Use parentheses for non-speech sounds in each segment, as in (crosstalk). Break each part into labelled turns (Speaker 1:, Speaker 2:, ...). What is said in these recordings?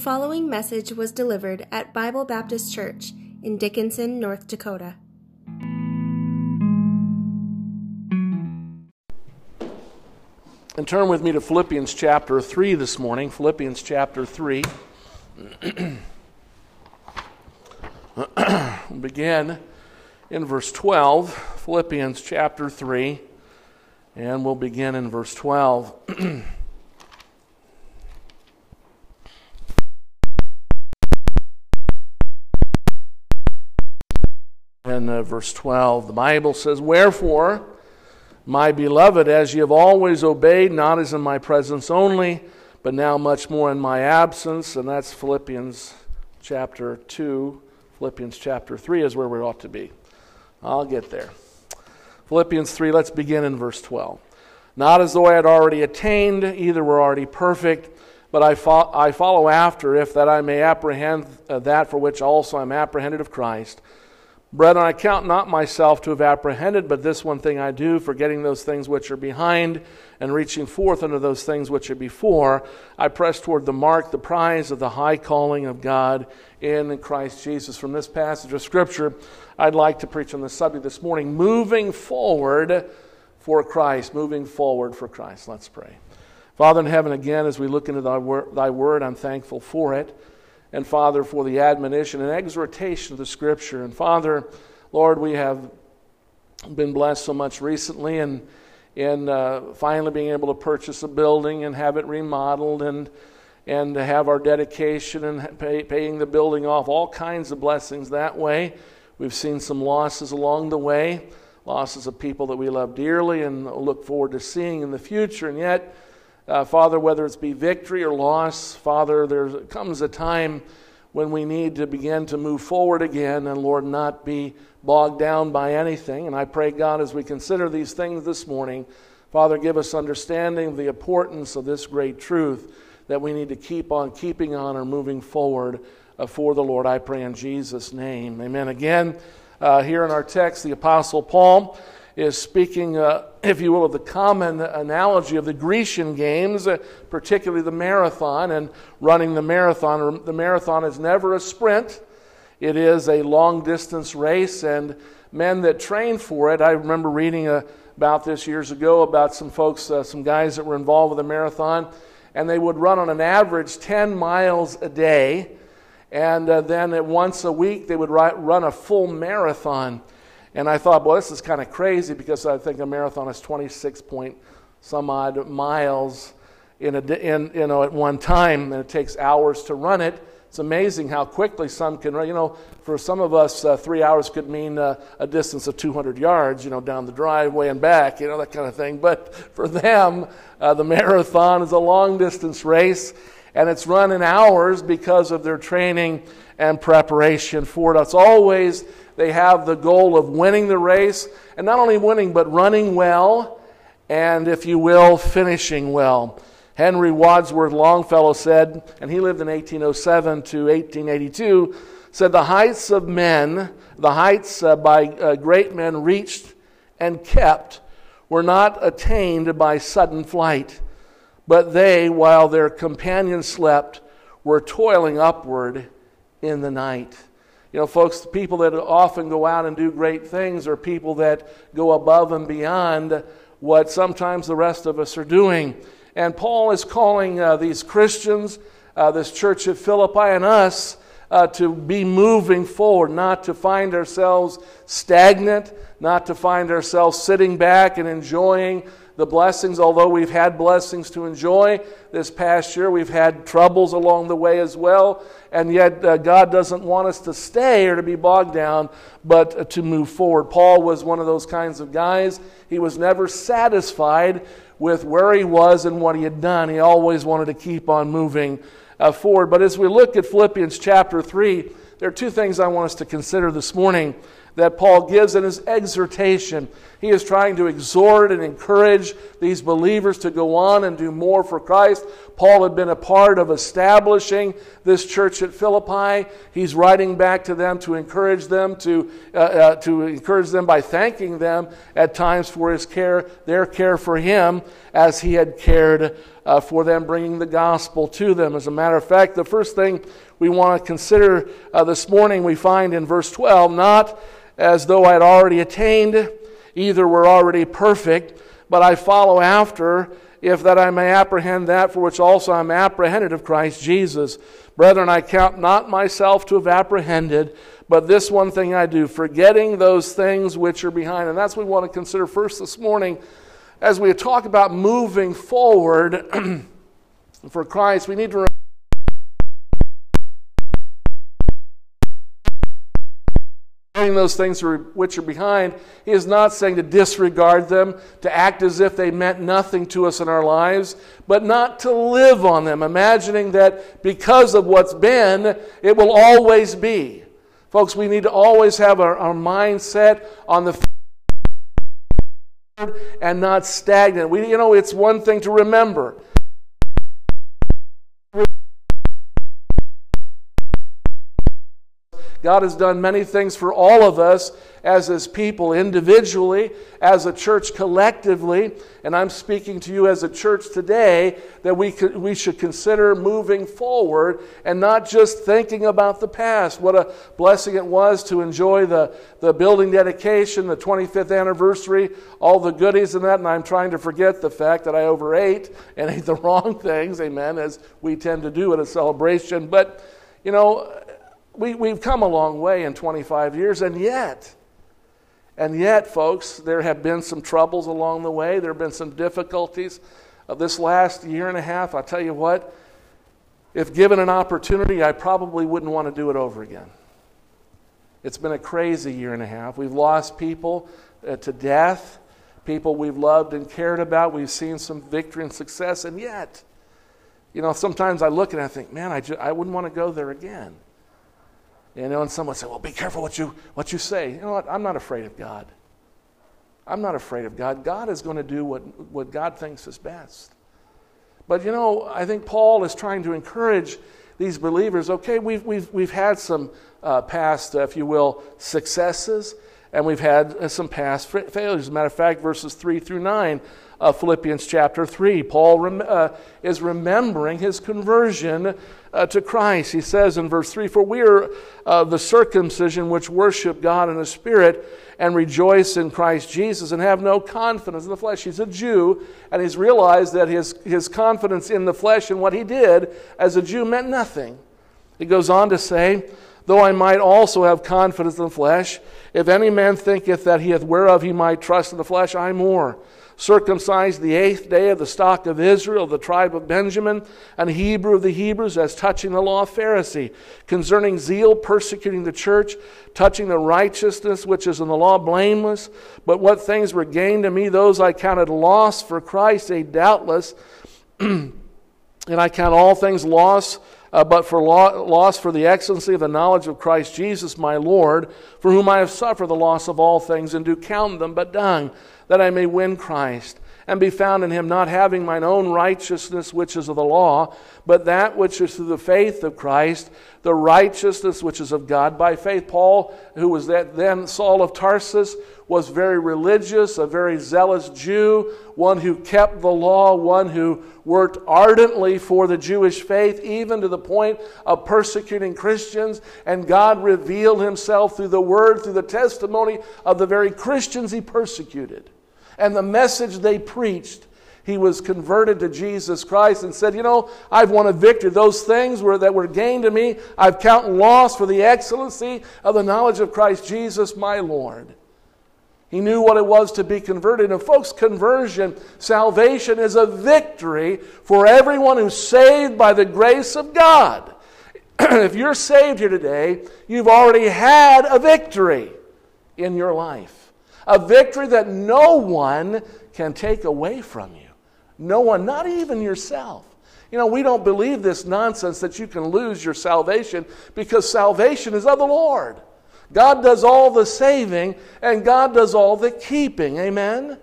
Speaker 1: following message was delivered at Bible Baptist Church in Dickinson, North Dakota.
Speaker 2: And turn with me to Philippians chapter 3 this morning. Philippians chapter 3. (clears throat) we'll begin in verse 12. Philippians chapter 3. And we'll begin in verse 12. (clears throat) uh, verse 12, the Bible says, Wherefore, my beloved, as ye have always obeyed, not as in my presence only, but now much more in my absence, and that's Philippians chapter 2. Philippians chapter 3 is where we ought to be. I'll get there. Philippians 3, let's begin in verse 12. Not as though I had already attained, either were already perfect, but I, fo- I follow after, if that I may apprehend uh, that for which also I am apprehended of Christ. Brethren, I count not myself to have apprehended, but this one thing I do, forgetting those things which are behind and reaching forth unto those things which are before, I press toward the mark, the prize of the high calling of God in Christ Jesus. From this passage of Scripture, I'd like to preach on the subject this morning moving forward for Christ. Moving forward for Christ. Let's pray. Father in heaven, again, as we look into thy, word, thy word, I'm thankful for it and Father, for the admonition and exhortation of the Scripture. And Father, Lord, we have been blessed so much recently and in uh, finally being able to purchase a building and have it remodeled and and to have our dedication and pay, paying the building off, all kinds of blessings that way. We've seen some losses along the way, losses of people that we love dearly and look forward to seeing in the future, and yet uh, Father, whether it's be victory or loss, Father, there comes a time when we need to begin to move forward again and, Lord, not be bogged down by anything. And I pray, God, as we consider these things this morning, Father, give us understanding of the importance of this great truth that we need to keep on keeping on or moving forward uh, for the Lord. I pray in Jesus' name. Amen. Again, uh, here in our text, the Apostle Paul is speaking, uh, if you will, of the common analogy of the Grecian games, uh, particularly the marathon and running the marathon. The marathon is never a sprint, it is a long distance race, and men that train for it, I remember reading uh, about this years ago about some folks, uh, some guys that were involved with the marathon, and they would run on an average 10 miles a day. And uh, then once a week, they would run a full marathon. And I thought, well, this is kind of crazy because I think a marathon is 26 point some odd miles in a, in, you know, at one time, and it takes hours to run it. It's amazing how quickly some can run. You know, for some of us, uh, three hours could mean uh, a distance of 200 yards, you know, down the driveway and back, you know, that kind of thing. But for them, uh, the (laughs) marathon is a long distance race, and it's run in hours because of their training and preparation for it. It's always they have the goal of winning the race, and not only winning, but running well, and if you will, finishing well. Henry Wadsworth Longfellow said, and he lived in 1807 to 1882, said, The heights of men, the heights uh, by uh, great men reached and kept, were not attained by sudden flight, but they, while their companions slept, were toiling upward in the night. You know, folks, the people that often go out and do great things are people that go above and beyond what sometimes the rest of us are doing. And Paul is calling uh, these Christians, uh, this church at Philippi, and us uh, to be moving forward, not to find ourselves stagnant, not to find ourselves sitting back and enjoying the blessings, although we've had blessings to enjoy this past year, we've had troubles along the way as well. And yet, uh, God doesn't want us to stay or to be bogged down, but uh, to move forward. Paul was one of those kinds of guys. He was never satisfied with where he was and what he had done. He always wanted to keep on moving uh, forward. But as we look at Philippians chapter 3, there are two things I want us to consider this morning that Paul gives in his exhortation. He is trying to exhort and encourage these believers to go on and do more for Christ. Paul had been a part of establishing this church at Philippi. He's writing back to them to encourage them, to, uh, uh, to encourage them by thanking them at times for his care, their care for him, as he had cared uh, for them, bringing the gospel to them. As a matter of fact, the first thing we want to consider uh, this morning we find in verse 12 not as though I had already attained either were already perfect, but I follow after, if that I may apprehend that for which also I am apprehended of Christ Jesus. Brethren, I count not myself to have apprehended, but this one thing I do, forgetting those things which are behind. And that's what we want to consider first this morning as we talk about moving forward (clears throat) for Christ. We need to those things which are behind, he is not saying to disregard them, to act as if they meant nothing to us in our lives, but not to live on them, imagining that because of what's been, it will always be. Folks, we need to always have our, our mindset on the and not stagnant. We, you know, it's one thing to remember God has done many things for all of us as His people individually, as a church collectively. And I'm speaking to you as a church today that we, could, we should consider moving forward and not just thinking about the past. What a blessing it was to enjoy the, the building dedication, the 25th anniversary, all the goodies and that. And I'm trying to forget the fact that I overate and (laughs) ate the wrong things, amen, as we tend to do at a celebration. But, you know, we, we've come a long way in 25 years, and yet, and yet, folks, there have been some troubles along the way. There have been some difficulties. Of this last year and a half, I'll tell you what, if given an opportunity, I probably wouldn't want to do it over again. It's been a crazy year and a half. We've lost people uh, to death, people we've loved and cared about. We've seen some victory and success, and yet, you know, sometimes I look and I think, man, I, I wouldn't want to go there again. You know, and someone say, well, be careful what you, what you say. You know what? I'm not afraid of God. I'm not afraid of God. God is going to do what, what God thinks is best. But you know, I think Paul is trying to encourage these believers okay, we've, we've, we've had some uh, past, uh, if you will, successes, and we've had uh, some past failures. As a matter of fact, verses 3 through 9 of Philippians chapter 3, Paul rem- uh, is remembering his conversion uh, to Christ. He says in verse 3 For we are uh, the circumcision which worship God in the Spirit and rejoice in Christ Jesus and have no confidence in the flesh. He's a Jew, and he's realized that his, his confidence in the flesh and what he did as a Jew meant nothing. He goes on to say, Though I might also have confidence in the flesh, if any man thinketh that he hath whereof he might trust in the flesh, I more circumcised the eighth day of the stock of Israel, the tribe of Benjamin, and Hebrew of the Hebrews, as touching the law of Pharisee, concerning zeal, persecuting the church, touching the righteousness which is in the law, blameless. But what things were gained to me, those I counted loss for Christ, a doubtless, (clears throat) and I count all things loss. Uh, but for loss for the excellency of the knowledge of Christ Jesus my Lord, for whom I have suffered the loss of all things, and do count them but dung, that I may win Christ and be found in him, not having mine own righteousness which is of the law, but that which is through the faith of Christ, the righteousness which is of God by faith. Paul, who was that then Saul of Tarsus, was very religious, a very zealous Jew, one who kept the law, one who worked ardently for the Jewish faith, even to the point of persecuting Christians. And God revealed himself through the word, through the testimony of the very Christians he persecuted and the message they preached, he was converted to Jesus Christ and said, You know, I've won a victory. Those things were, that were gained to me, I've counted loss for the excellency of the knowledge of Christ Jesus, my Lord. He knew what it was to be converted. And, folks, conversion, salvation is a victory for everyone who's saved by the grace of God. (clears throat) if you're saved here today, you've already had a victory in your life a victory that no one can take away from you. No one, not even yourself. You know, we don't believe this nonsense that you can lose your salvation because salvation is of the Lord. God does all the saving, and God does all the keeping. Amen?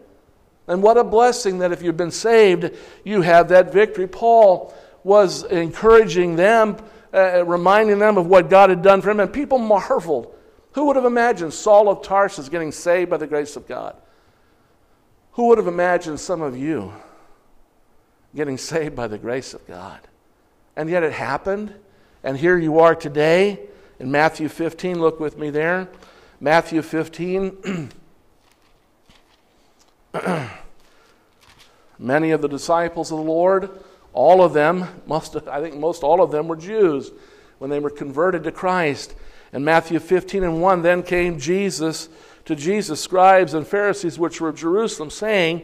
Speaker 2: And what a blessing that if you've been saved, you have that victory. Paul was encouraging them, uh, reminding them of what God had done for him, and people marveled. Who would have imagined Saul of Tarsus getting saved by the grace of God? Who would have imagined some of you getting saved by the grace of God? And yet it happened, and here you are today in Matthew 15. Look with me there. Matthew 15. (clears throat) Many of the disciples of the Lord, all of them, most, I think most all of them were Jews when they were converted to Christ. In Matthew 15 and 1, then came Jesus to Jesus, scribes and Pharisees which were of Jerusalem, saying,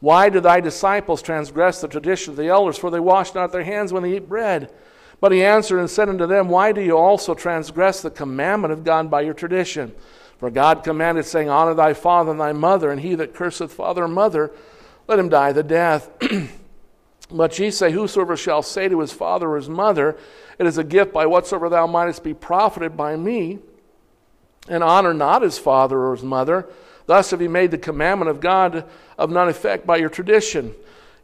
Speaker 2: Why do thy disciples transgress the tradition of the elders? For they wash not their hands when they eat bread. But he answered and said unto them, Why do you also transgress the commandment of God by your tradition? For God commanded, saying, Honor thy father and thy mother, and he that curseth father or mother, let him die the death. (clears throat) but ye say, Whosoever shall say to his father or his mother, It is a gift by whatsoever thou mightest be profited by me, and honor not his father or his mother, thus have ye made the commandment of God of none effect by your tradition.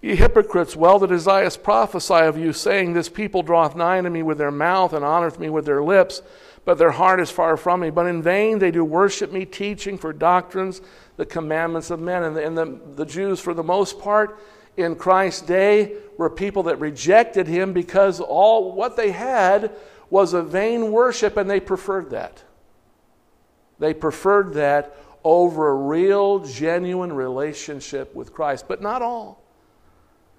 Speaker 2: Ye hypocrites, well did Isaiah prophesy of you, saying, This people draweth nigh unto me with their mouth, and honoreth me with their lips, but their heart is far from me. But in vain they do worship me, teaching for doctrines the commandments of men. And the, and the, the Jews, for the most part, in Christ's day, were people that rejected him because all what they had was a vain worship, and they preferred that. They preferred that over a real, genuine relationship with Christ, but not all.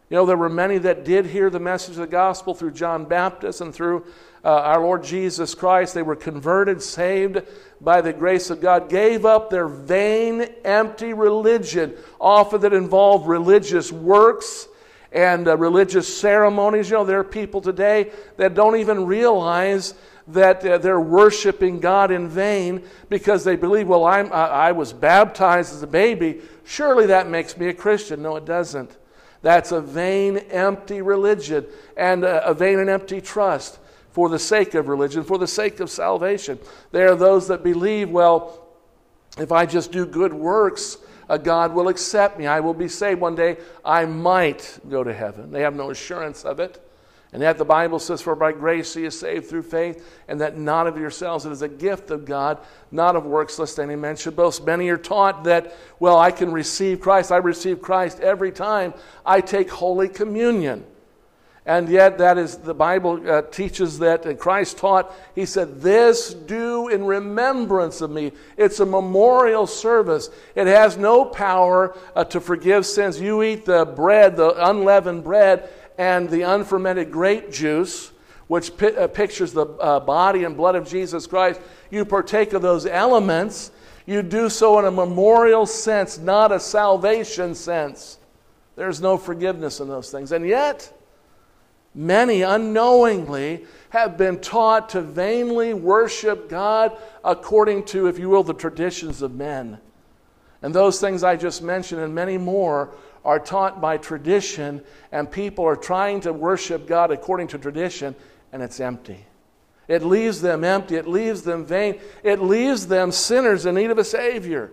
Speaker 2: You know, there were many that did hear the message of the gospel through John Baptist and through uh, our Lord Jesus Christ. They were converted, saved by the grace of God, gave up their vain, empty religion, often that involved religious works and uh, religious ceremonies. You know, there are people today that don't even realize that uh, they're worshiping God in vain because they believe, well, I'm, I, I was baptized as a baby. Surely that makes me a Christian. No, it doesn't. That's a vain, empty religion and a, vain and empty trust for the sake of religion, for the sake of salvation. There are those that believe, well, if I just do good works, uh, God will accept me. I will be saved one day. I might go to heaven. They have no assurance of it. And yet the Bible says, For by grace he is saved through faith, and that not of yourselves. It is a gift of God, not of works, lest any man should boast. Many are taught that, well, I can receive Christ. I receive Christ every time I take Holy Communion. And yet, that is, the Bible uh, teaches that, and Christ taught, He said, This do in remembrance of me. It's a memorial service. It has no power uh, to forgive sins. You eat the bread, the unleavened bread, and the unfermented grape juice, which pi- uh, pictures the uh, body and blood of Jesus Christ, you partake of those elements. You do so in a memorial sense, not a salvation sense. There's no forgiveness in those things. And yet, many unknowingly have been taught to vainly worship God according to, if you will, the traditions of men. And those things I just mentioned and many more are taught by tradition, and people are trying to worship God according to tradition, and it's empty. It leaves them empty. It leaves them vain. It leaves them sinners in need of a Savior.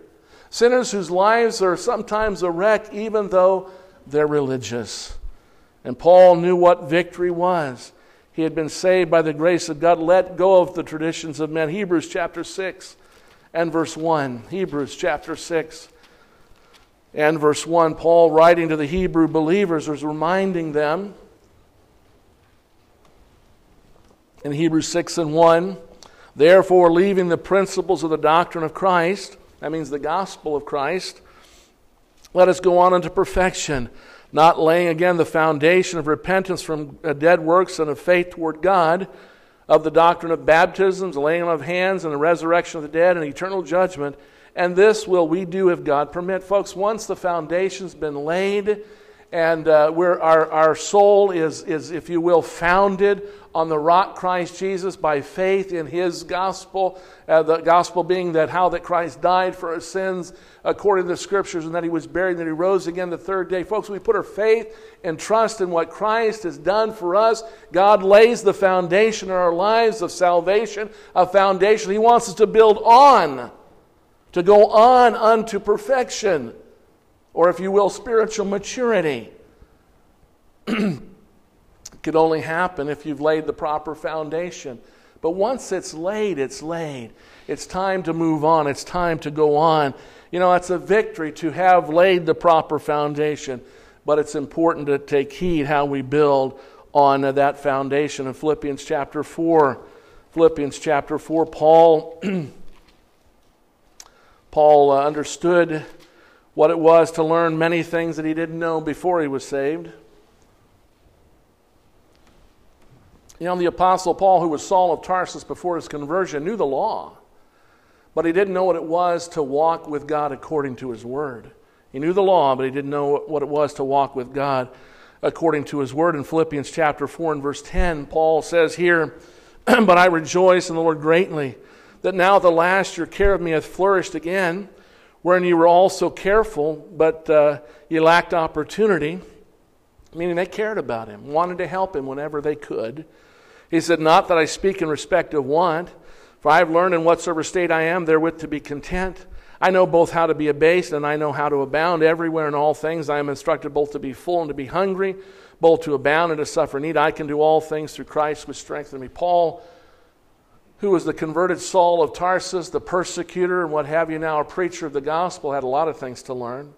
Speaker 2: Sinners whose lives are sometimes a wreck, even though they're religious. And Paul knew what victory was. He had been saved by the grace of God, let go of the traditions of men. Hebrews chapter 6 and verse 1. Hebrews chapter 6 and verse 1, Paul, writing to the Hebrew believers, was reminding them in Hebrews 6 and 1, therefore, leaving the principles of the doctrine of Christ, that means the gospel of Christ, let us go on unto perfection, not laying again the foundation of repentance from uh, dead works and of faith toward God, of the doctrine of baptisms, laying on of hands, and the resurrection of the dead, and eternal judgment. And this will we do if God permit. Folks, once the foundation's been laid and uh, we're, our, our soul is, is, if you will, founded on the rock Christ Jesus by faith in his gospel. Uh, the gospel being that how that Christ died for our sins according to the scriptures and that he was buried and that he rose again the third day. Folks, we put our faith and trust in what Christ has done for us. God lays the foundation in our lives of salvation, a foundation he wants us to build on, to go on unto perfection or if you will, spiritual maturity. (clears throat) could only happen if you've laid the proper foundation. But once it's laid, it's laid. It's time to move on. It's time to go on. You know, it's a victory to have laid the proper foundation, but it's important to take heed how we build on that foundation. In Philippians chapter 4, Philippians chapter 4, Paul, (clears throat) Paul uh, understood what it was to learn many things that he didn't know before he was saved. You know, the Apostle Paul, who was Saul of Tarsus before his conversion, knew the law, but he didn't know what it was to walk with God according to his word. He knew the law, but he didn't know what it was to walk with God according to his word. In Philippians chapter 4 and verse 10, Paul says here, (clears throat) But I rejoice in the Lord greatly that now at the last your care of me hath flourished again wherein you were also careful, but uh, you lacked opportunity, meaning they cared about him, wanted to help him whenever they could. He said, Not that I speak in respect of want, for I have learned in whatsoever state I am therewith to be content. I know both how to be abased and I know how to abound everywhere in all things. I am instructed both to be full and to be hungry, both to abound and to suffer need. I can do all things through Christ which strengthens me. Paul who was the converted Saul of Tarsus, the persecutor, and what have you now, a preacher of the gospel, had a lot of things to learn.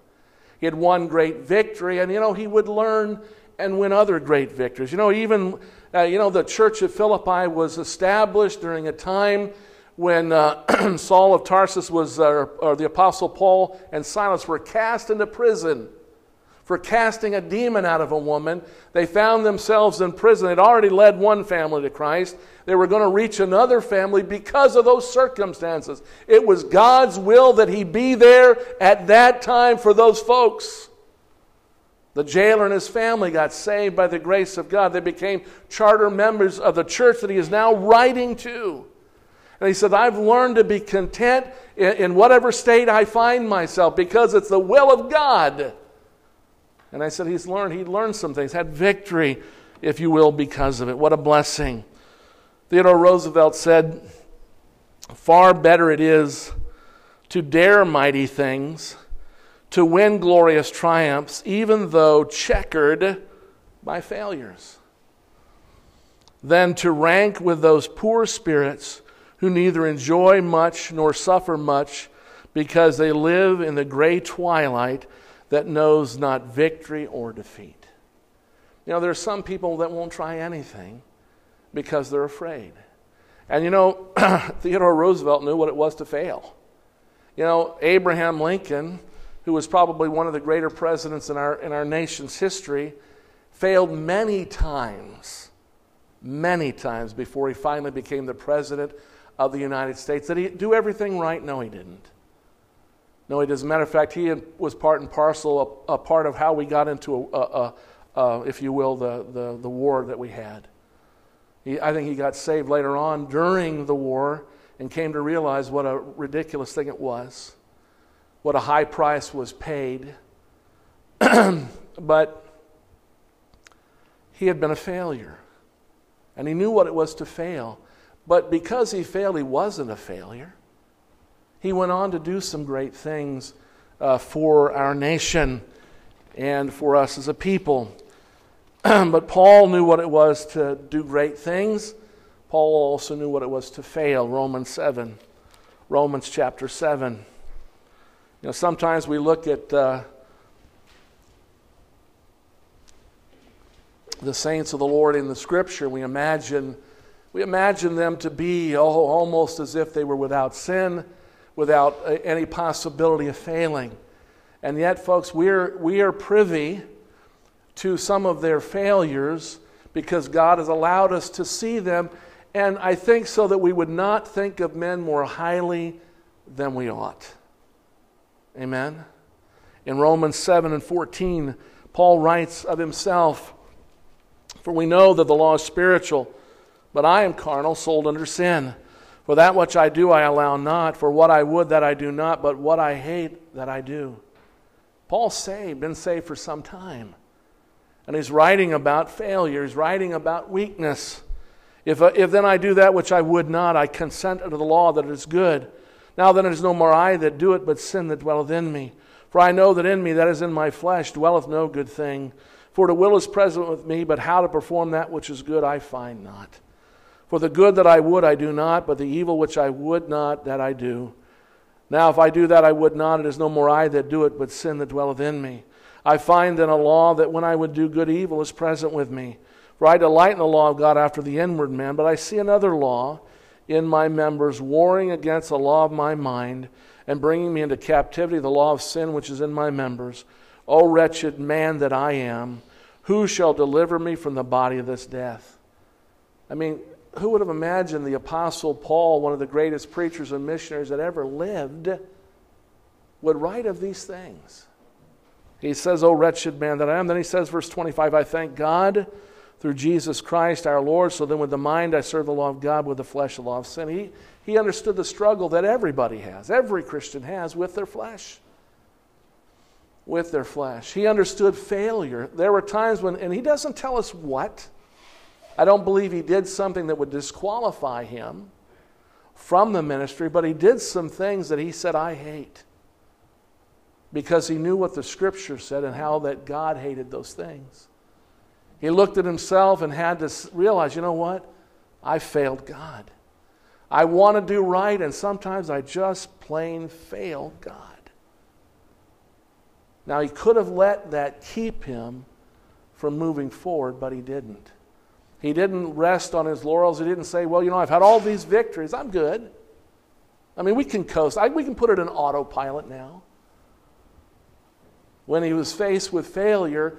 Speaker 2: He had won great victory, and you know, he would learn and win other great victories. You know, even, uh, you know, the church of Philippi was established during a time when uh, (clears throat) Saul of Tarsus was, uh, or the Apostle Paul and Silas were cast into prison for casting a demon out of a woman. They found themselves in prison. They'd already led one family to Christ. They were going to reach another family because of those circumstances. It was God's will that He be there at that time for those folks. The jailer and his family got saved by the grace of God. They became charter members of the church that he is now writing to. And he said, I've learned to be content in, in whatever state I find myself because it's the will of God and I said, he's learned, he learned some things, had victory, if you will, because of it. What a blessing. Theodore Roosevelt said, Far better it is to dare mighty things, to win glorious triumphs, even though checkered by failures, than to rank with those poor spirits who neither enjoy much nor suffer much because they live in the gray twilight that knows not victory or defeat. You know, there are some people that won't try anything because they're afraid. And you know, (clears throat) Theodore Roosevelt knew what it was to fail. You know, Abraham Lincoln, who was probably one of the greater presidents in our, in our nation's history, failed many times, many times before he finally became the president of the United States. Did he do everything right? No, he didn't. No. As a matter of fact, he was part and parcel, a, a part of how we got into, a, a, a, if you will, the, the, the war that we had. He, I think he got saved later on during the war and came to realize what a ridiculous thing it was, what a high price was paid. (clears throat) but he had been a failure, and he knew what it was to fail. But because he failed, he wasn't a failure he went on to do some great things uh, for our nation and for us as a people. (clears throat) but Paul knew what it was to do great things. Paul also knew what it was to fail. Romans 7. Romans chapter 7. You know, sometimes we look at uh, the saints of the Lord in the scripture, we imagine, we imagine them to be oh, almost as if they were without sin without any possibility of failing. And yet, folks, we're, we are privy to some of their failures because God has allowed us to see them. And I think so that we would not think of men more highly than we ought. Amen? In Romans 7 and 14, Paul writes of himself For we know that the law is spiritual, but I am carnal, sold under sin. For that which I do, I allow not. For what I would, that I do not, but what I hate, that I do. Paul's saved, been saved for some time. And he's writing about failure, he's writing about weakness. If, uh, if then I do that which I would not, I consent unto the law that it is good. Now then it is no more I that do it, but sin that dwelleth in me. For I know that in me, that is in my flesh, dwelleth no good thing. For the will is present with me, but how to perform that which is good I find not. For the good that I would I do not, but the evil which I would not, that I do. Now if I do that I would not, it is no more I that do it, but sin that dwelleth in me. I find in a law that when I would do good, evil is present with me. For I delight in the law of God after the inward man, but I see another law in my members, warring against the law of my mind, and bringing me into captivity the law of sin which is in my members. O wretched man that I am, who shall deliver me from the body of this death? I mean, who would have imagined the Apostle Paul, one of the greatest preachers and missionaries that ever lived, would write of these things? He says, O wretched man that I am. Then he says, verse 25, I thank God through Jesus Christ our Lord. So then, with the mind, I serve the law of God, with the flesh, the law of sin. He, he understood the struggle that everybody has, every Christian has with their flesh. With their flesh. He understood failure. There were times when, and he doesn't tell us what. I don't believe he did something that would disqualify him from the ministry, but he did some things that he said, I hate. Because he knew what the scripture said and how that God hated those things. He looked at himself and had to realize, you know what? I failed God. I want to do right, and sometimes I just plain fail God. Now, he could have let that keep him from moving forward, but he didn't. He didn't rest on his laurels. He didn't say, Well, you know, I've had all these victories. I'm good. I mean, we can coast. I, we can put it in autopilot now. When he was faced with failure,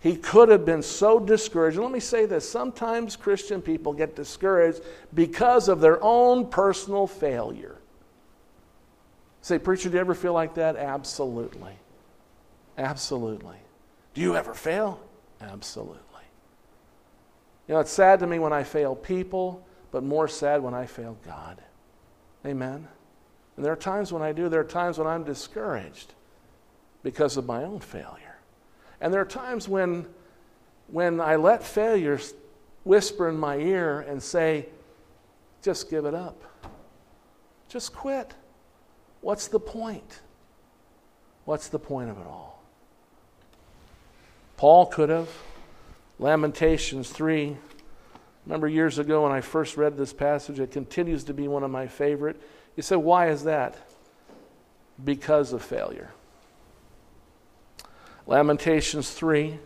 Speaker 2: he could have been so discouraged. Let me say this sometimes Christian people get discouraged because of their own personal failure. Say, Preacher, do you ever feel like that? Absolutely. Absolutely. Do you ever fail? Absolutely. You know, it's sad to me when I fail people, but more sad when I fail God. Amen. And there are times when I do, there are times when I'm discouraged because of my own failure. And there are times when, when I let failure whisper in my ear and say, just give it up. Just quit. What's the point? What's the point of it all? Paul could have. Lamentations 3. Remember years ago when I first read this passage, it continues to be one of my favorite. You say, why is that? Because of failure. Lamentations 3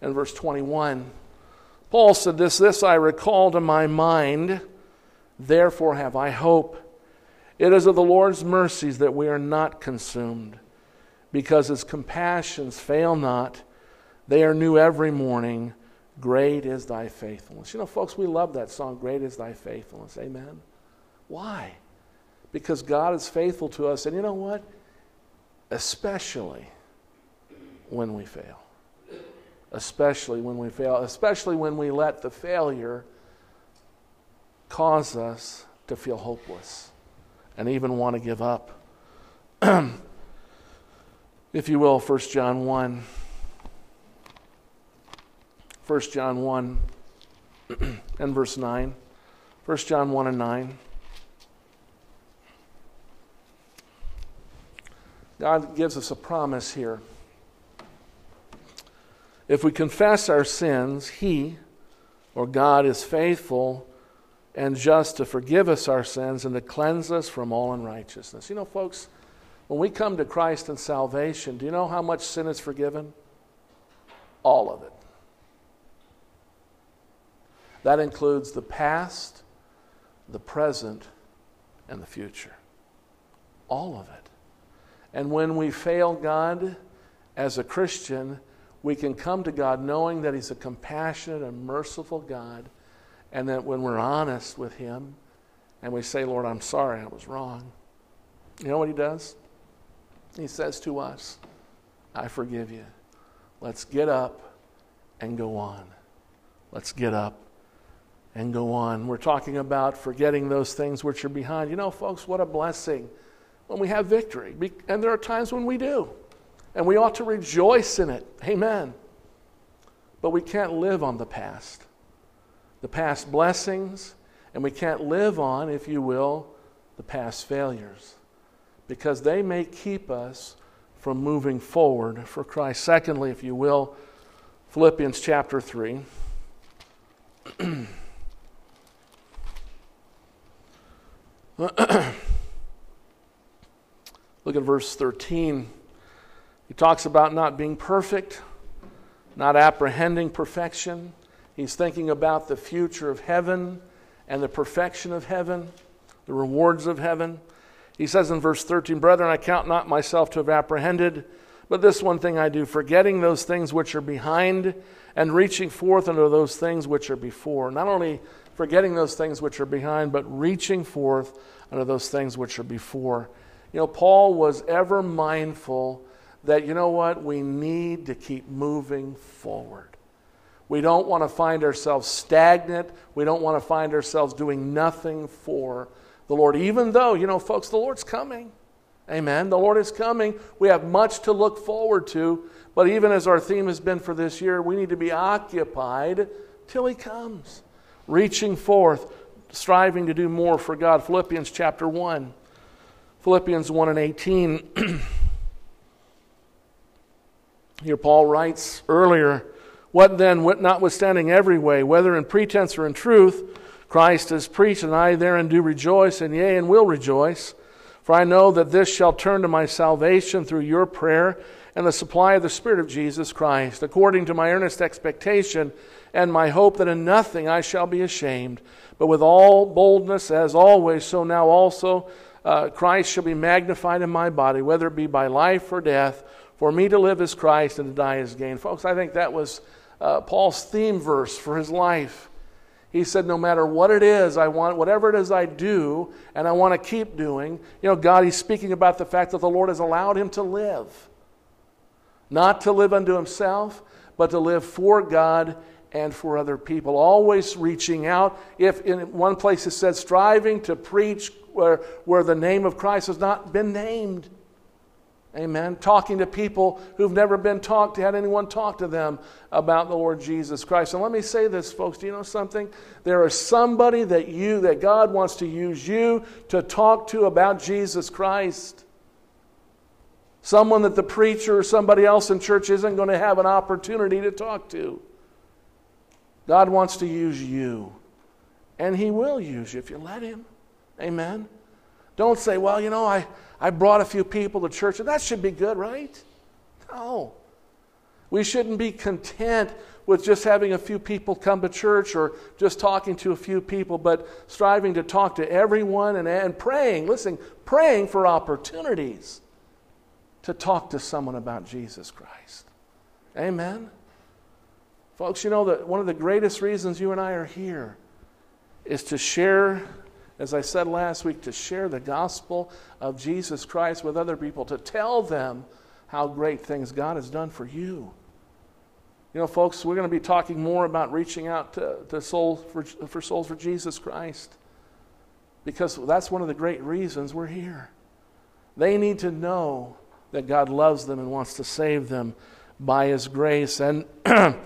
Speaker 2: and verse 21. Paul said, This, this I recall to my mind, therefore have I hope. It is of the Lord's mercies that we are not consumed, because his compassions fail not. They are new every morning. Great is thy faithfulness. You know, folks, we love that song, Great is thy faithfulness. Amen. Why? Because God is faithful to us. And you know what? Especially when we fail. Especially when we fail. Especially when we let the failure cause us to feel hopeless and even want to give up. (clears throat) if you will, 1 John 1. 1 John 1 (clears throat) and verse 9. 1 John 1 and 9. God gives us a promise here. If we confess our sins, He, or God, is faithful and just to forgive us our sins and to cleanse us from all unrighteousness. You know, folks, when we come to Christ in salvation, do you know how much sin is forgiven? All of it. That includes the past, the present, and the future. All of it. And when we fail God as a Christian, we can come to God knowing that He's a compassionate and merciful God, and that when we're honest with Him and we say, Lord, I'm sorry, I was wrong, you know what He does? He says to us, I forgive you. Let's get up and go on. Let's get up and go on. We're talking about forgetting those things which are behind. You know, folks, what a blessing when we have victory. And there are times when we do. And we ought to rejoice in it. Amen. But we can't live on the past. The past blessings, and we can't live on, if you will, the past failures. Because they may keep us from moving forward for Christ. Secondly, if you will, Philippians chapter 3. (clears throat) (clears throat) Look at verse 13. He talks about not being perfect, not apprehending perfection. He's thinking about the future of heaven and the perfection of heaven, the rewards of heaven. He says in verse 13, Brethren, I count not myself to have apprehended, but this one thing I do, forgetting those things which are behind and reaching forth unto those things which are before. Not only forgetting those things which are behind, but reaching forth unto those things which are before. You know, Paul was ever mindful that, you know what, we need to keep moving forward. We don't want to find ourselves stagnant. We don't want to find ourselves doing nothing for the Lord, even though, you know, folks, the Lord's coming. Amen. The Lord is coming. We have much to look forward to. But even as our theme has been for this year, we need to be occupied till He comes reaching forth, striving to do more for God. Philippians chapter 1. Philippians 1 and 18. (clears throat) Here, Paul writes earlier, What then, notwithstanding every way, whether in pretense or in truth, Christ is preached, and I therein do rejoice, and yea, and will rejoice. For I know that this shall turn to my salvation through your prayer and the supply of the Spirit of Jesus Christ, according to my earnest expectation and my hope that in nothing I shall be ashamed, but with all boldness, as always, so now also uh, Christ shall be magnified in my body, whether it be by life or death. For me to live is Christ and to die is gain. Folks, I think that was uh, Paul's theme verse for his life. He said, No matter what it is, I want, whatever it is I do, and I want to keep doing, you know, God, he's speaking about the fact that the Lord has allowed him to live. Not to live unto himself, but to live for God and for other people. Always reaching out. If in one place it says striving to preach where, where the name of Christ has not been named. Amen. Talking to people who've never been talked to, had anyone talk to them about the Lord Jesus Christ. And let me say this, folks. Do you know something? There is somebody that you, that God wants to use you to talk to about Jesus Christ. Someone that the preacher or somebody else in church isn't going to have an opportunity to talk to. God wants to use you, and He will use you if you let Him. Amen. Don't say, well, you know, I, I brought a few people to church, and that should be good, right? No. We shouldn't be content with just having a few people come to church or just talking to a few people, but striving to talk to everyone and, and praying, listen, praying for opportunities to talk to someone about Jesus Christ. Amen. Folks, you know that one of the greatest reasons you and I are here is to share, as I said last week, to share the gospel of Jesus Christ with other people, to tell them how great things God has done for you. You know, folks, we're going to be talking more about reaching out to, to souls for, for souls for Jesus Christ because that's one of the great reasons we're here. They need to know that God loves them and wants to save them by His grace. And (clears throat)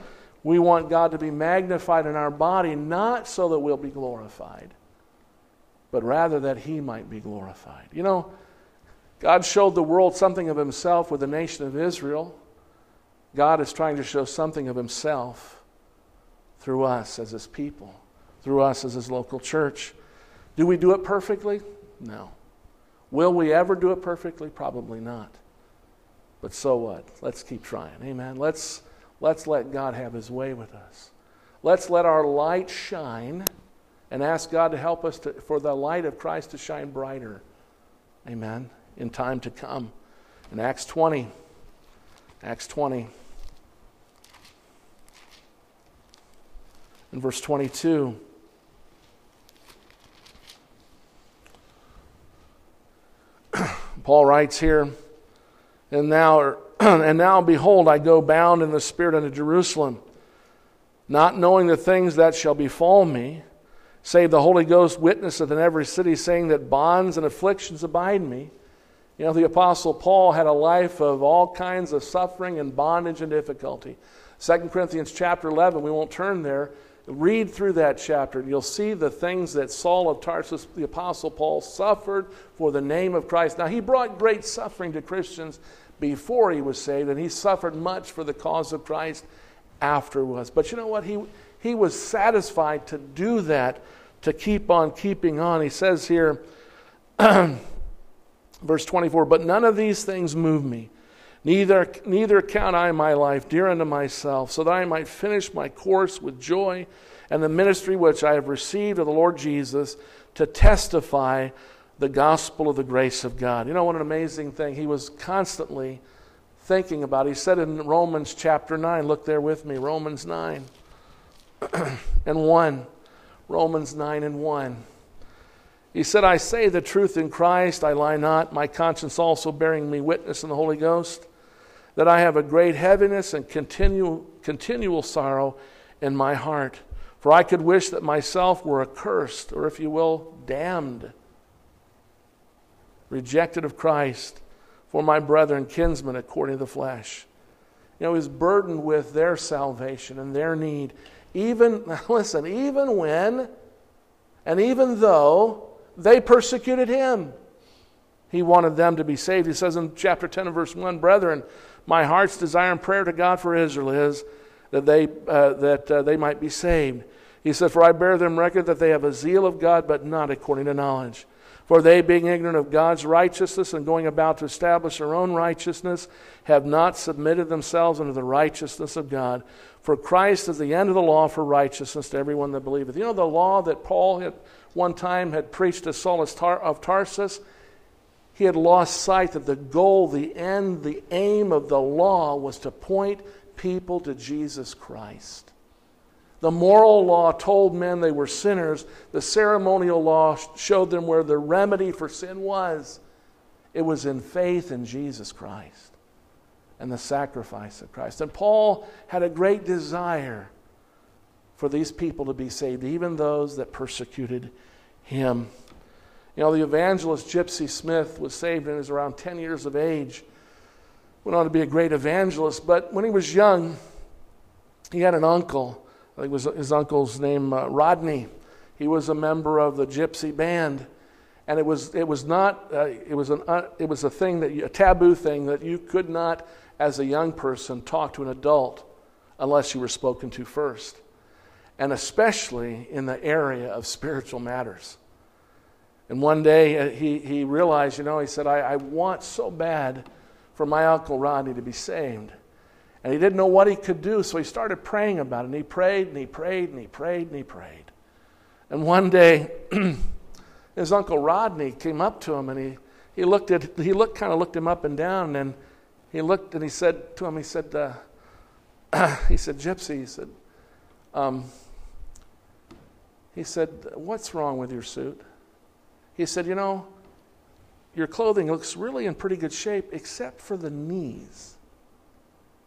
Speaker 2: We want God to be magnified in our body, not so that we'll be glorified, but rather that He might be glorified. You know, God showed the world something of Himself with the nation of Israel. God is trying to show something of Himself through us as His people, through us as His local church. Do we do it perfectly? No. Will we ever do it perfectly? Probably not. But so what? Let's keep trying. Amen. Let's Let's let God have His way with us. Let's let our light shine and ask God to help us to, for the light of Christ to shine brighter. Amen. In time to come. In Acts 20, Acts 20, in verse 22. (clears throat) Paul writes here, and now (clears throat) and now, behold, I go bound in the Spirit unto Jerusalem, not knowing the things that shall befall me, save the Holy Ghost witnesseth in every city, saying that bonds and afflictions abide me. You know, the Apostle Paul had a life of all kinds of suffering and bondage and difficulty. 2 Corinthians chapter 11, we won't turn there. Read through that chapter, and you'll see the things that Saul of Tarsus, the Apostle Paul, suffered for the name of Christ. Now, he brought great suffering to Christians before he was saved, and he suffered much for the cause of Christ afterwards. But you know what? He, he was satisfied to do that, to keep on keeping on. He says here, (clears throat) verse 24, But none of these things move me. Neither, neither count I my life dear unto myself, so that I might finish my course with joy and the ministry which I have received of the Lord Jesus to testify the gospel of the grace of God. You know what an amazing thing he was constantly thinking about. He said in Romans chapter 9, look there with me, Romans 9 (clears throat) and 1. Romans 9 and 1. He said, I say the truth in Christ, I lie not, my conscience also bearing me witness in the Holy Ghost, that I have a great heaviness and continual, continual sorrow in my heart. For I could wish that myself were accursed, or if you will, damned rejected of Christ for my brethren, kinsmen according to the flesh. You know, he's burdened with their salvation and their need. Even, (laughs) listen, even when and even though they persecuted him, he wanted them to be saved. He says in chapter 10 and verse 1 Brethren, my heart's desire and prayer to God for Israel is that they, uh, that, uh, they might be saved. He said, For I bear them record that they have a zeal of God, but not according to knowledge. For they, being ignorant of God's righteousness and going about to establish their own righteousness, have not submitted themselves unto the righteousness of God. For Christ is the end of the law for righteousness to everyone that believeth. You know the law that Paul had one time had preached to Saul of Tarsus? He had lost sight that the goal, the end, the aim of the law was to point people to Jesus Christ. The moral law told men they were sinners. The ceremonial law showed them where the remedy for sin was. It was in faith in Jesus Christ and the sacrifice of Christ. And Paul had a great desire for these people to be saved, even those that persecuted him. You know, the evangelist Gypsy Smith was saved when he was around 10 years of age. Went on to be a great evangelist, but when he was young, he had an uncle I think was his uncle's name, uh, Rodney. He was a member of the Gypsy Band, and it was it was not uh, it was an uh, it was a thing that you, a taboo thing that you could not, as a young person, talk to an adult unless you were spoken to first, and especially in the area of spiritual matters. And one day uh, he, he realized, you know, he said, I, I want so bad for my Uncle Rodney to be saved. And he didn't know what he could do, so he started praying about it. And he prayed and he prayed and he prayed and he prayed. And one day, (clears throat) his uncle Rodney came up to him and he, he looked at he looked kind of looked him up and down and he looked and he said to him he said uh, (clears throat) he said Gypsy he said um, he said what's wrong with your suit he said you know your clothing looks really in pretty good shape except for the knees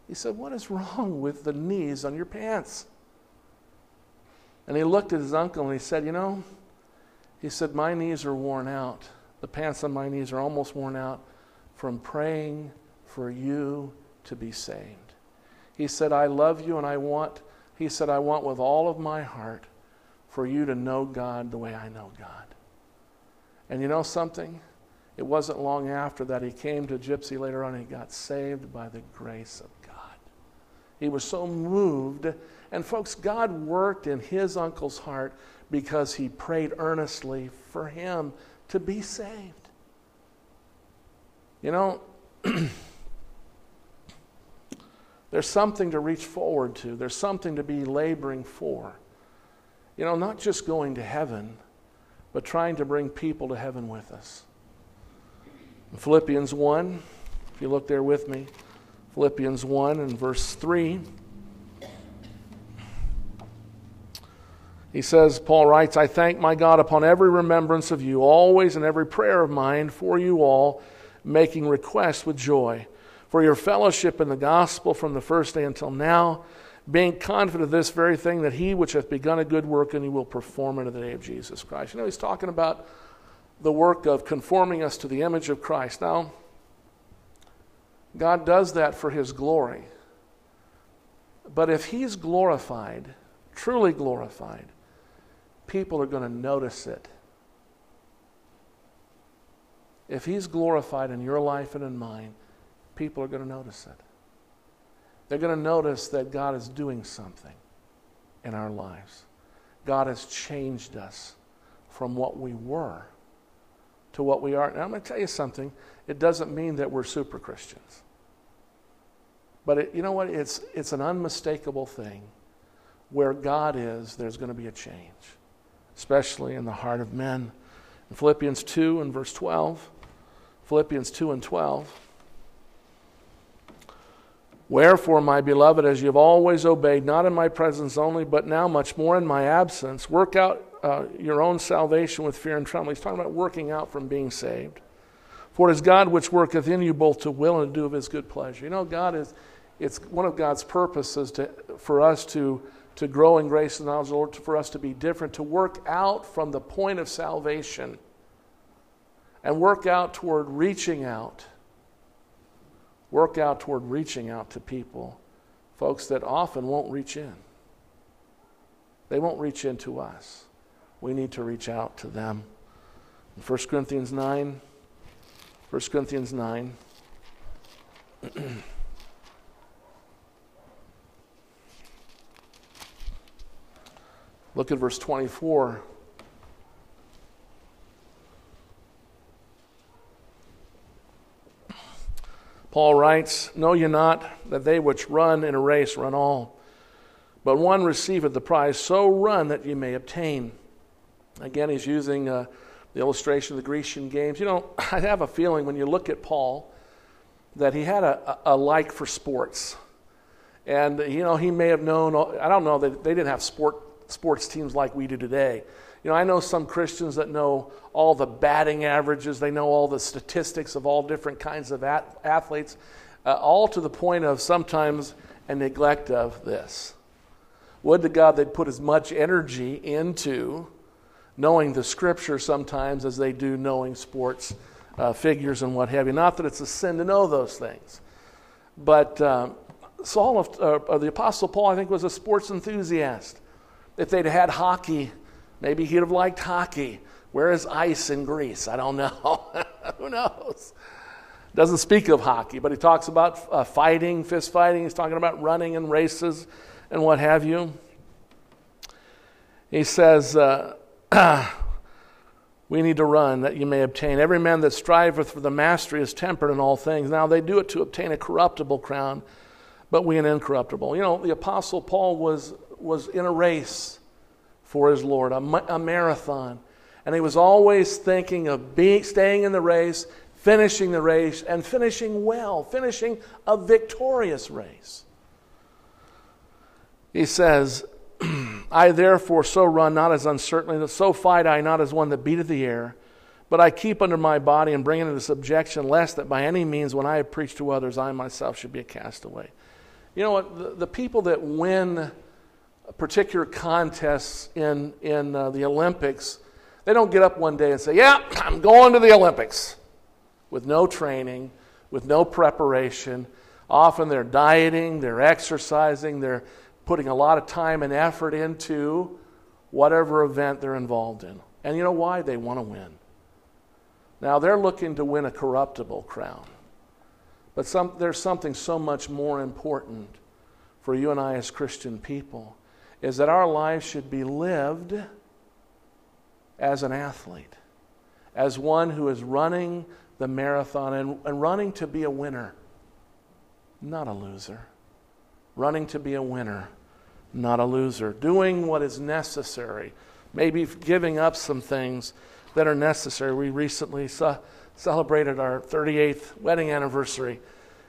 Speaker 2: he said, What is wrong with the knees on your pants? And he looked at his uncle and he said, You know, he said, My knees are worn out. The pants on my knees are almost worn out from praying for you to be saved. He said, I love you and I want, he said, I want with all of my heart for you to know God the way I know God. And you know something? It wasn't long after that he came to Gypsy later on and he got saved by the grace of he was so moved. And, folks, God worked in his uncle's heart because he prayed earnestly for him to be saved. You know, (clears throat) there's something to reach forward to, there's something to be laboring for. You know, not just going to heaven, but trying to bring people to heaven with us. In Philippians 1, if you look there with me, Philippians 1 and verse 3. He says, Paul writes, I thank my God upon every remembrance of you, always in every prayer of mine for you all, making request with joy for your fellowship in the gospel from the first day until now, being confident of this very thing, that he which hath begun a good work in you will perform it in the day of Jesus Christ. You know, he's talking about the work of conforming us to the image of Christ. Now, God does that for his glory. But if he's glorified, truly glorified, people are going to notice it. If he's glorified in your life and in mine, people are going to notice it. They're going to notice that God is doing something in our lives. God has changed us from what we were to what we are. Now, I'm going to tell you something. It doesn't mean that we're super Christians. But it, you know what? It's, it's an unmistakable thing. Where God is, there's going to be a change, especially in the heart of men. In Philippians 2 and verse 12, Philippians 2 and 12. Wherefore, my beloved, as you have always obeyed, not in my presence only, but now much more in my absence, work out uh, your own salvation with fear and trembling. He's talking about working out from being saved. For it is God which worketh in you both to will and to do of his good pleasure. You know, God is, it's one of God's purposes to, for us to, to grow in grace and knowledge of the Lord, for us to be different, to work out from the point of salvation and work out toward reaching out work out toward reaching out to people, folks that often won't reach in. They won't reach into us. We need to reach out to them. In 1 Corinthians 9, 1 Corinthians 9. (clears throat) Look at verse 24. Paul writes, Know ye not that they which run in a race run all, but one receiveth the prize, so run that ye may obtain. Again, he's using uh, the illustration of the Grecian games. You know, (laughs) I have a feeling when you look at Paul that he had a, a, like for sports. And, you know, he may have known, I don't know, that they didn't have sport, sports teams like we do today. You know, I know some Christians that know all the batting averages, they know all the statistics of all different kinds of at- athletes, uh, all to the point of sometimes a neglect of this. Would to God they'd put as much energy into knowing the scripture sometimes as they do knowing sports uh, figures and what have you. Not that it's a sin to know those things. But um, Saul, of, uh, the Apostle Paul, I think, was a sports enthusiast. If they'd had hockey Maybe he'd have liked hockey. Where is ice in Greece? I don't know. (laughs) Who knows? Doesn't speak of hockey, but he talks about uh, fighting, fist fighting. He's talking about running and races and what have you. He says, uh, (clears throat) We need to run that you may obtain. Every man that striveth for the mastery is tempered in all things. Now they do it to obtain a corruptible crown, but we an incorruptible. You know, the Apostle Paul was, was in a race for his Lord, a, a marathon. And he was always thinking of being, staying in the race, finishing the race, and finishing well, finishing a victorious race. He says, I therefore so run, not as uncertainly, so fight I, not as one that beateth the air, but I keep under my body and bring it into subjection, lest that by any means, when I have preached to others, I myself should be a castaway. You know what? The, the people that win particular contests in, in uh, the Olympics, they don't get up one day and say, Yeah, (clears throat) I'm going to the Olympics with no training, with no preparation. Often they're dieting, they're exercising, they're putting a lot of time and effort into whatever event they're involved in. And you know why? They want to win. Now, they're looking to win a corruptible crown. But some, there's something so much more important for you and I as Christian people is that our lives should be lived as an athlete, as one who is running the marathon and, and running to be a winner, not a loser. Running to be a winner, not a loser. Doing what is necessary, maybe giving up some things that are necessary. We recently celebrated our 38th wedding anniversary.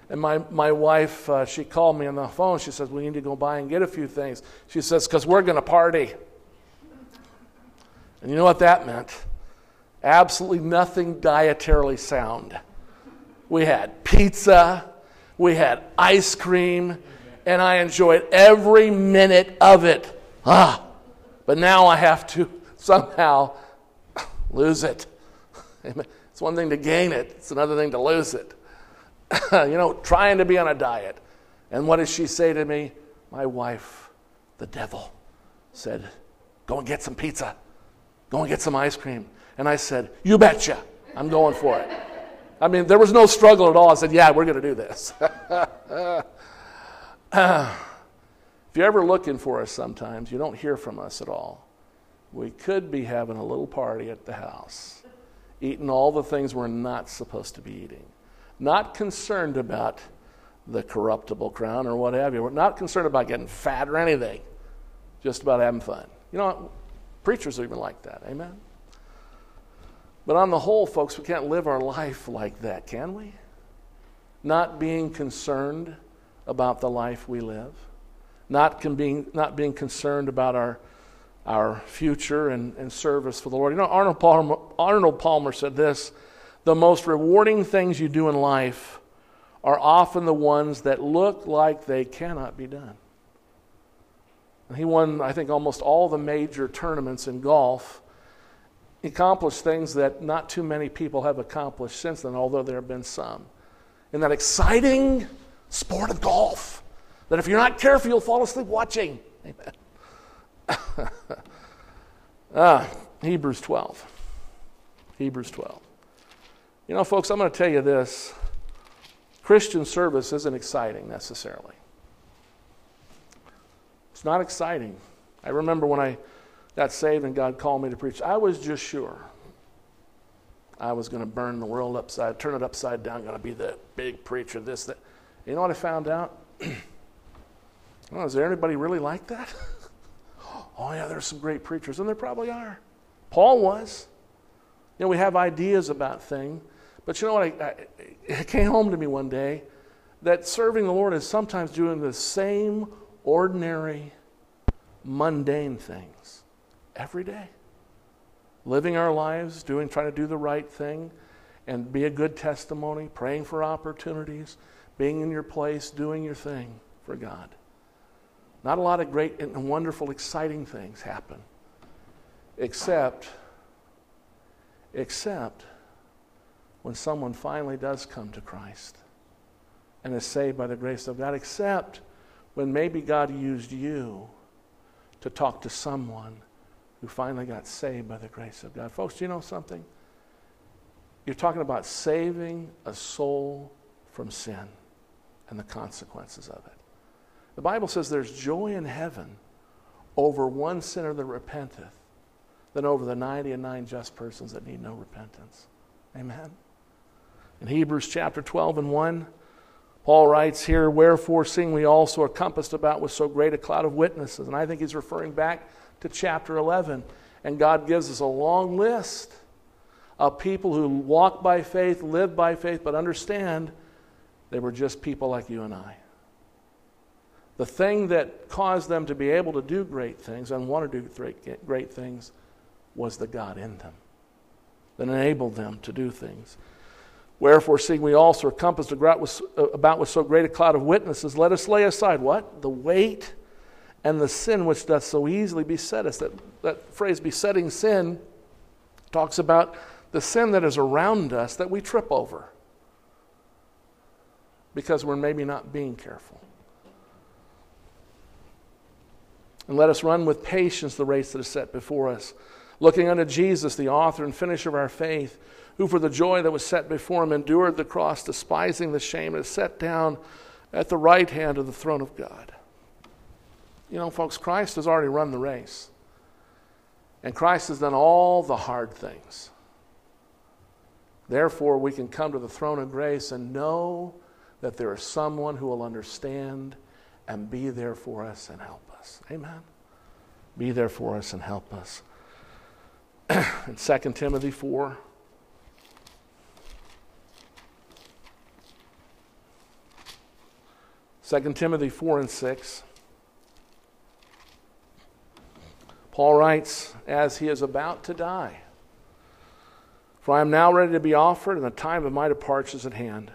Speaker 2: And my, my wife, uh, she called me on the phone. She says, We need to go by and get a few things. She says, Because we're going to party. And you know what that meant? Absolutely nothing dietarily sound. We had pizza, We had ice cream, and I enjoyed every minute of it. Ah, but now I have to (laughs) somehow lose it. It's one thing to gain it, it's another thing to lose it. (laughs) you know, trying to be on a diet. And what does she say to me? My wife, the devil, said, Go and get some pizza. Go and get some ice cream. And I said, You betcha. I'm going for it. I mean, there was no struggle at all. I said, Yeah, we're going to do this. (laughs) if you're ever looking for us sometimes, you don't hear from us at all. We could be having a little party at the house eating all the things we're not supposed to be eating, not concerned about the corruptible crown or what have you. We're not concerned about getting fat or anything, just about having fun. You know, what? preachers are even like that. Amen? But on the whole, folks, we can't live our life like that, can we? Not being concerned about the life we live, not, being, not being concerned about our our future and, and service for the Lord. You know, Arnold Palmer, Arnold Palmer said this the most rewarding things you do in life are often the ones that look like they cannot be done. And he won, I think, almost all the major tournaments in golf. He accomplished things that not too many people have accomplished since then, although there have been some. In that exciting sport of golf, that if you're not careful, you'll fall asleep watching. Amen. (laughs) ah, Hebrews 12. Hebrews 12. You know, folks, I'm going to tell you this Christian service isn't exciting necessarily. It's not exciting. I remember when I got saved and God called me to preach, I was just sure I was going to burn the world upside, turn it upside down, going to be the big preacher, this, that. You know what I found out? well, (clears throat) oh, is there anybody really like that? (laughs) oh, yeah, there's some great preachers, and there probably are. Paul was. You know, we have ideas about things, but you know what? I, I, it came home to me one day that serving the Lord is sometimes doing the same ordinary, mundane things every day. Living our lives, doing, trying to do the right thing, and be a good testimony, praying for opportunities, being in your place, doing your thing for God. Not a lot of great and wonderful, exciting things happen, except, except when someone finally does come to Christ and is saved by the grace of God, except when maybe God used you to talk to someone who finally got saved by the grace of God. Folks, do you know something? You're talking about saving a soul from sin and the consequences of it. The Bible says there's joy in heaven over one sinner that repenteth than over the 90 and 9 just persons that need no repentance. Amen. In Hebrews chapter 12 and 1, Paul writes here, Wherefore, seeing we also are compassed about with so great a cloud of witnesses. And I think he's referring back to chapter 11. And God gives us a long list of people who walk by faith, live by faith, but understand they were just people like you and I. The thing that caused them to be able to do great things and want to do great, things was the God in them that enabled them to do things. Wherefore, seeing we also are compassed about with so great a cloud of witnesses, let us lay aside what? The weight and the sin which doth so easily beset us. That, that phrase, besetting sin, talks about the sin that is around us that we trip over because we're maybe not being careful. And let us run with patience the race that is set before us, looking unto Jesus, the author and finisher of our faith, who for the joy that was set before him endured the cross, despising the shame, and is set down at the right hand of the throne of God. You know, folks, Christ has already run the race. And Christ has done all the hard things. Therefore, we can come to the throne of grace and know that there is someone who will understand and be there for us and help us. Amen. Be there for us and help us. (clears throat) in 2 Timothy 4, Second Timothy 4 and 6. Paul writes, as he is about to die, For I am now ready to be offered, and the time of my departure is at hand.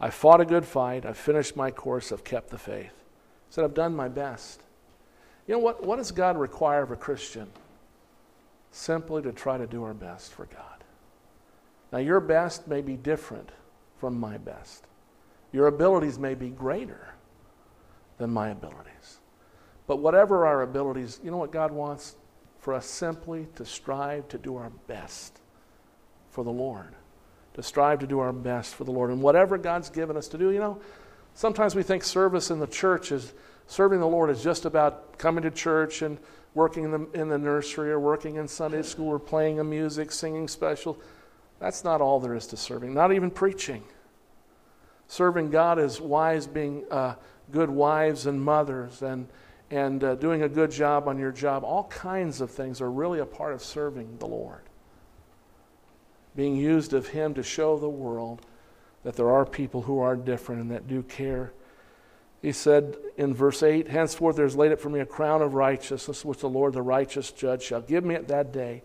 Speaker 2: I fought a good fight. I've finished my course. I've kept the faith. He said, I've done my best. You know what? What does God require of a Christian? Simply to try to do our best for God. Now, your best may be different from my best. Your abilities may be greater than my abilities. But whatever our abilities, you know what God wants? For us simply to strive to do our best for the Lord. To strive to do our best for the Lord. And whatever God's given us to do, you know, sometimes we think service in the church is serving the Lord is just about coming to church and working in the, in the nursery or working in Sunday school or playing a music, singing special. That's not all there is to serving, not even preaching. Serving God is wise, being uh, good wives and mothers, and, and uh, doing a good job on your job. All kinds of things are really a part of serving the Lord. Being used of Him to show the world that there are people who are different and that do care. He said in verse 8, Henceforth there is laid up for me a crown of righteousness, which the Lord, the righteous judge, shall give me at that day.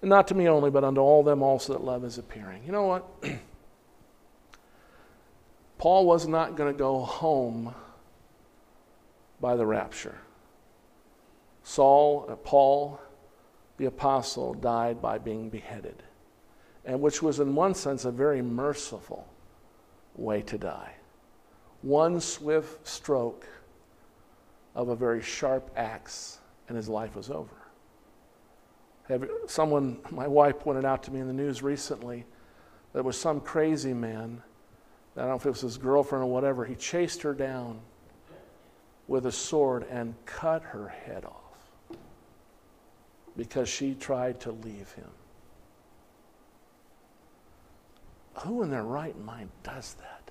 Speaker 2: And not to me only, but unto all them also that love is appearing. You know what? (clears throat) Paul was not going to go home by the rapture. Saul, uh, Paul, the apostle, died by being beheaded, and which was, in one sense, a very merciful way to die. One swift stroke of a very sharp axe, and his life was over. Have, someone, my wife pointed out to me in the news recently, there was some crazy man I don't know if it was his girlfriend or whatever, he chased her down with a sword and cut her head off because she tried to leave him. Who in their right mind does that?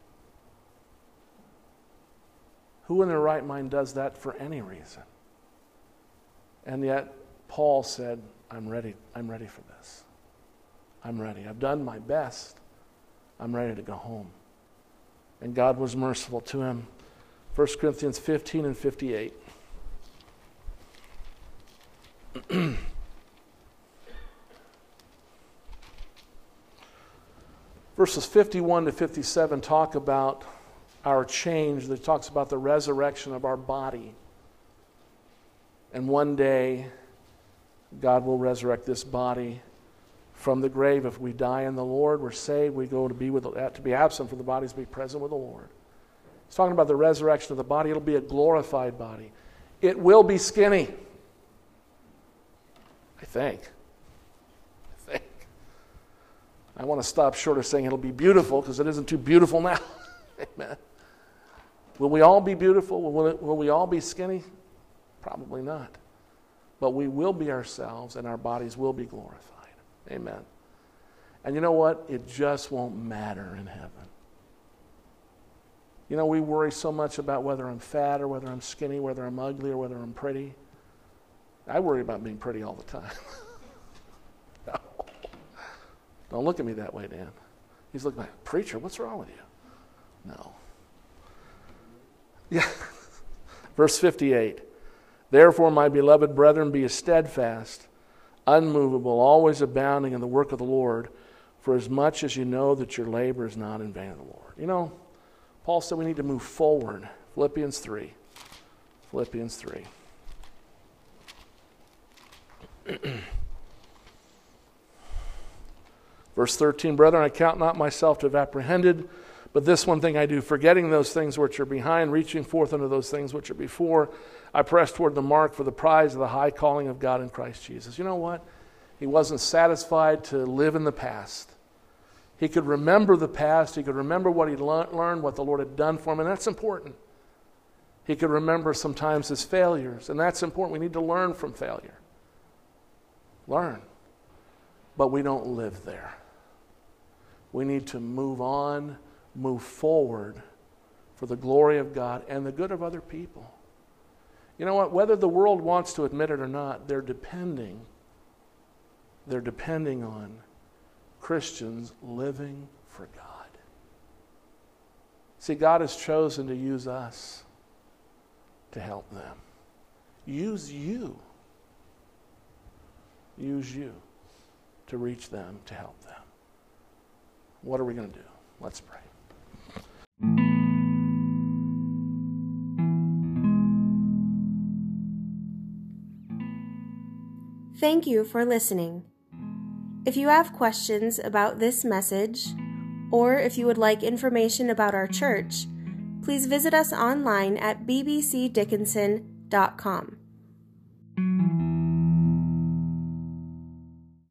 Speaker 2: Who in their right mind does that for any reason? And yet, Paul said, I'm ready. I'm ready for this. I'm ready. I've done my best. I'm ready to go home and God was merciful to him. 1 Corinthians 15 and 58. (clears throat) Verses 51 to 57 talk about our change. It talks about the resurrection of our body. And one day, God will resurrect this body from the grave. If we die in the Lord, we're saved. We go to be with to be absent from the bodies, to be present with the Lord. He's talking about the resurrection of the body. It'll be a glorified body. It will be skinny. I think. I want to stop short of saying it'll be beautiful because it isn't too beautiful now. (laughs) Amen. Will we all be beautiful? Will, it, will we all be skinny? Probably not. But we will be ourselves and our bodies will be glorified. Amen. And you know what? It just won't matter in heaven. You know, we worry so much about whether I'm fat or whether I'm skinny, whether I'm ugly or whether I'm pretty. I worry about being pretty all the time. (laughs) Don't look at me that way, Dan. He's looking like, Preacher, what's wrong with you? No. (laughs) Yeah. Verse 58 Therefore, my beloved brethren, be steadfast unmovable, always abounding in the work of the Lord, for as much as you know that your labor is not in vain in the Lord. You know, Paul said we need to move forward. Philippians 3. Philippians 3. (clears throat) Verse 13, Brethren, I count not myself to have apprehended, but this one thing I do, forgetting those things which are behind, reaching forth unto those things which are before I press toward the mark for the prize of the high calling of God in Christ Jesus. You know what? He wasn't satisfied to live in the past. He could remember the past. He could remember what he'd learned, what the Lord had done for him, and that's important. He could remember sometimes his failures, and that's important. We need to learn from failure. Learn. But we don't live there. We need to move on, move forward for the glory of God and the good of other people. You know what? Whether the world wants to admit it or not, they're depending. They're depending on Christians living for God. See, God has chosen to use us to help them. Use you. Use you to reach them, to help them. What are we going to do? Let's pray.
Speaker 1: Thank you for listening. If you have questions about this message, or if you would like information about our church, please visit us online at bbcdickinson.com.